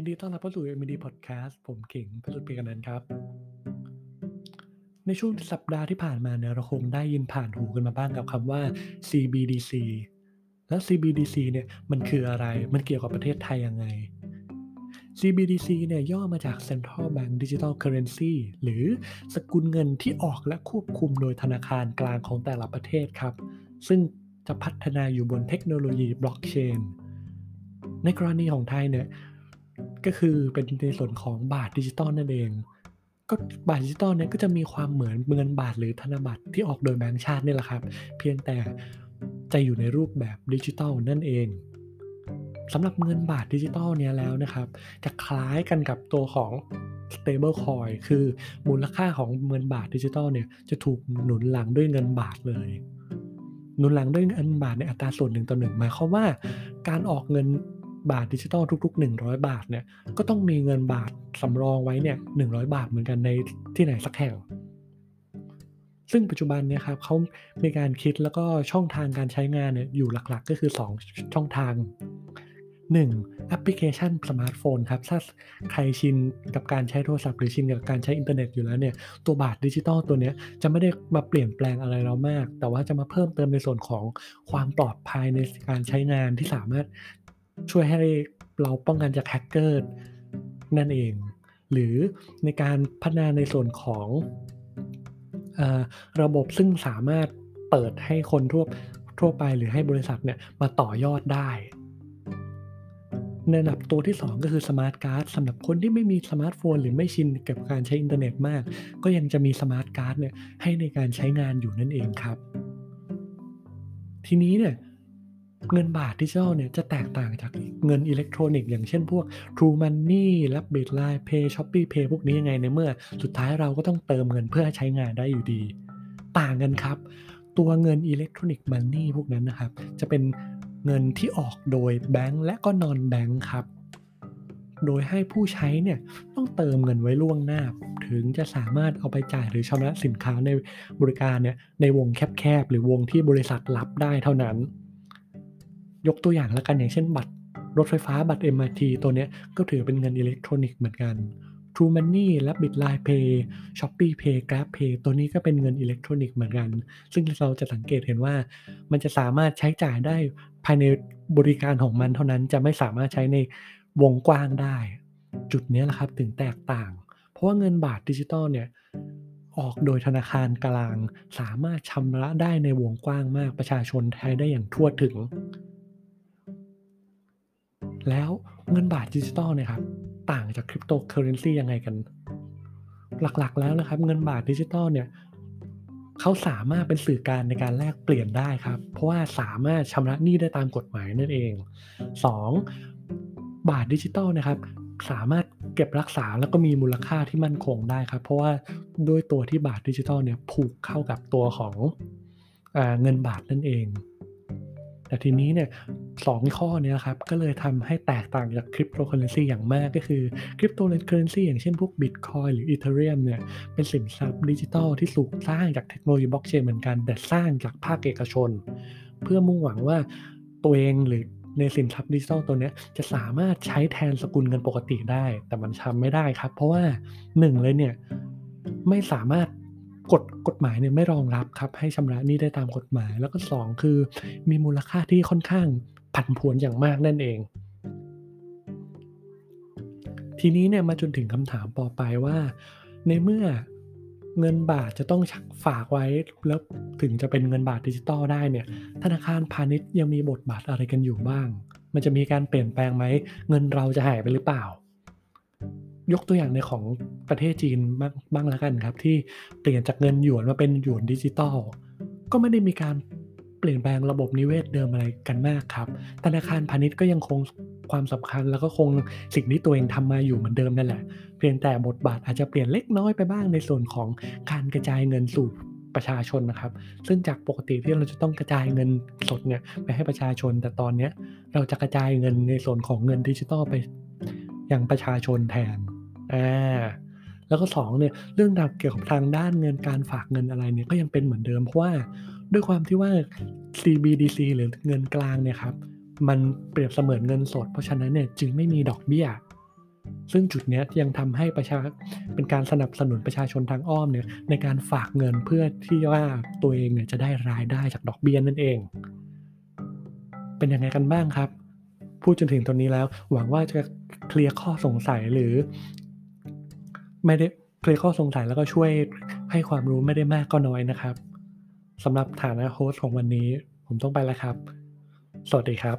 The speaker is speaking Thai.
ยินดีต้อนรับเข้าสู่ MD Podcast ผมเก่งพรุษเปียกันนั้นครับ ในช่วงสัปดาห์ที่ผ่านมาเนี่ยเราคงได้ยินผ่านหูกันมาบ้างกับคำว่า CBDC แล้ว CBDC เนี่ยมันคืออะไร มันเกี่ยวกับประเทศไทยยังไง CBDC เนี่ยย่อมาจาก Central Bank Digital Currency หรือสกุลเงินที่ออกและควบคุมโดยธนาคารกลางของแต่ละประเทศครับ ซึ่งจะพัฒนาอยู่บนเทคโนโลยีบล็อกเชนในกรณีของไทยเนี่ย ก็คือเป็นในส่วนของบาทดิจิตอลนั่นเอง ก็บาทดิจิตอลเนี่ยก็จะมีความเหมือนเงินบาทหรือธนบัตรที่ออกโดยแบงก์ชาตินี่แหละครับ เพียงแต่จะอยู่ในรูปแบบดิจิตอลนั่นเองสำหรับเงินบาทดิจิตอลเนี่ยแล้วนะครับ จะคล้ายกันกับตัวของ stable coin คือมูลค่าของเงินบาทดิจิตอลเนี่ยจะถูกหนุนหลังด้วยเงินบาทเลย หนุนหลังด้วยเงินบาทในอัตราส่วนหนึ่งต่อหนึ่งหมายความว่าการออกเงิน บาทดิจิตอลทุก ๆ 100 บาทเนี่ยก็ต้องมีเงินบาทสำรองไว้เนี่ย100บาทเหมือนกันในที่ไหนสักแห่งซึ่งปัจจุบันเนี่ยครับเขามีการคิดแล้วก็ช่องทางการใช้งานเนี่ยอยู่หลักๆ ก็คือ 2 ช่องทาง 1. แอปพลิเคชันสมาร์ทโฟนครับ ถ้าใครชินกับการใช้โทรศัพท์หรือชินกับการใช้อินเทอร์เน็ตอยู่แล้วเนี่ย ตัวบาทดิจิตอลตัวนี้จะไม่ได้มาเปลี่ยนแปลงอะไรเรามาก แต่ว่าจะมาเพิ่มเติมในส่วนของความปลอดภัยในการใช้งานที่สามารถ ช่วยให้เราป้องกันจากแฮกเกอร์นั่นเอง หรือในการพัฒนาในส่วนของอระบบซึ่งสามารถเปิดให้คนทั่วทั่วไปหรือให้บริษัทเนี่ยมาต่อยอดได้ในระดับตัวที่ 2 ก็คือสมาร์ทการ์ดสำหรับคนที่ไม่มีสมาร์ทโฟน หรือไม่ชินกับการใช้อินเทอร์เน็ตมาก ก็ยังจะมีสมาร์ทการ์ดเนี่ยให้ในการใช้งานอยู่นั่นเองครับ ทีนี้เนี่ย เงินบาทดิจิทัลเนี่ยจะแตกต่างจากเงินอิเล็กทรอนิกส์อย่างเช่นพวก True Money Rabbit LINE Pay Shopee Pay พวกนี้ยังไงในเมื่อ สุดท้ายเราก็ต้องเติมเงินเพื่อใช้งานได้อยู่ดี ต่างกันครับ ตัวเงิน electronic money พวกนั้นนะครับ จะเป็นเงินที่ออกโดยแบงก์และก็ non-bank ครับ โดยให้ผู้ใช้เนี่ยต้องเติมเงินไว้ล่วงหน้า ถึงจะสามารถเอาไปจ่ายหรือชำระสินค้าในบริการเนี่ยในวงแคบๆหรือวงที่บริษัทรับได้เท่านั้น ยกตัวอย่างแล้วกันอย่างเช่นบัตรรถไฟฟ้าบัตร MRT ตัวนี้ก็ถือเป็นเงินอิเล็กทรอนิกส์เหมือนกัน True Money และ Bitline Pay Shopee Pay Grab Pay ตัวนี้ก็เป็นเงินอิเล็กทรอนิกส์เหมือนกัน ซึ่งเราจะสังเกตเห็นว่า มันจะสามารถใช้จ่ายได้ภายในบริการของมันเท่านั้นจะไม่สามารถใช้ในวงกว้างได้ จุดนี้แหละครับถึงแตกต่าง เพราะว่าเงินบาทดิจิตอลเนี่ยออกโดยธนาคารกลาง สามารถชำระได้ในวงกว้างมากประชาชนใช้ได้อย่างทั่วถึง แล้วเงินบาทดิจิตอลเนี่ยครับต่างจากคริปโตเคอร์เรนซียังไงกัน หลักๆแล้วนะครับ เงินบาทดิจิตอลเนี่ยเขาสามารถเป็นสื่อการในการแลกเปลี่ยนได้ครับ เพราะว่าสามารถชำระหนี้ได้ตามกฎหมายนั่นเอง 2. บาทดิจิตอลนะครับ สามารถเก็บรักษาแล้วก็มีมูลค่าที่มั่นคงได้ครับ เพราะว่าด้วยตัวที่บาทดิจิตอลเนี่ยผูกเข้ากับตัวของเงินบาทนั่นเอง แต่ทีนี้เนี่ยสองข้อนี้ครับก็เลยทำให้แตกต่างจากคริปโตเคอร์เรนซีอย่างมากก็คือคริปโตเคอร์เรนซีอย่างเช่นพวกบิตคอยน์หรืออีเธอเรียมเนี่ยเป็นสินทรัพย์ดิจิทัลที่สูกสร้างจากเทคโนโลยีบล็อกเชนเหมือนกัน แต่สร้างจากภาคเอกชน เพื่อมุ่งหวังว่าตัวเองหรือในสินทรัพย์ดิจิทัลตัวนี้จะสามารถใช้แทนสกุลเงินปกติได้ แต่มันทำไม่ได้ครับ เพราะว่าหนึ่งเลยเนี่ยไม่สามารถ กฎกฎหมายเนี่ยไม่รองรับครับให้ชำระหนี้ได้ตามกฎหมาย แล้วก็ 2 คือมีมูลค่าที่ค่อนข้างผันผวนอย่างมากนั่นเอง ทีนี้เนี่ยมาจนถึงคำถามต่อไปว่า ในเมื่อเงินบาทจะต้องฝากไว้แล้วถึงจะเป็นเงินบาทดิจิตอลได้เนี่ย ธนาคารพาณิชย์ยังมีบทบาทอะไรกันอยู่บ้าง มันจะมีการเปลี่ยนแปลงไหม เงินเราจะหายไปหรือเปล่า ยกตัวอย่างในของประเทศจีนบ้างางแล้วกันครับ ที่เปลี่ยนจากเงินหยวนมาเป็นหยวนดิจิตอลก็ไม่ได้มีการเปลี่ยนแปลงระบบนิเวศเดิมอะไรกันมากครับ ธนาคารพาณิชย์ก็ยังคงความสำคัญแล้วก็คงสิ่งที่ตัวเองทำมาอยู่เหมือนเดิมนั่นแหละ เพียงแต่บทบาทอาจจะเปลี่ยนเล็กน้อยไปบ้างในส่วนของการกระจายเงินสู่ประชาชนนะครับ ซึ่งจากปกติที่เราจะต้องกระจายเงินสดเนี่ยไปให้ประชาชน แต่ตอนนี้เราจะกระจายเงินในส่วนของเงินดิจิตอลไปยังประชาชนแทน อ่าแล้วก็2เนี่ยเรื่องราวเกี่ยวกับทางด้านเงินการฝากเงินอะไรเนี่ยก็ยังเป็นเหมือนเดิมเพราะว่าด้วยความที่ว่า CBDC หรือเงินกลางเนี่ยครับมันเปรียบเสมือนเงินสด เพราะฉะนั้นเนี่ยจึงไม่มีดอกเบี้ย ซึ่งจุดนี้ยังทำให้ประชาเป็นการสนับสนุนประชาชนทางอ้อมเนี่ยในการฝากเงินเพื่อที่ว่าตัวเองเนี่ยจะได้รายได้จากดอกเบี้ยนั่นเอง เป็นยังไงกันบ้างครับ พูดจนถึงตรงนี้แล้วหวังว่าจะเคลียร์ข้อสงสัยหรือ ไม่ได้เคลียร์ข้อสงสัยแล้วก็ช่วยให้ความรู้ไม่ได้มากก็น้อยนะครับสำหรับฐานะโฮสต์ของวันนี้ ผมต้องไปแล้วครับ สวัสดีครับ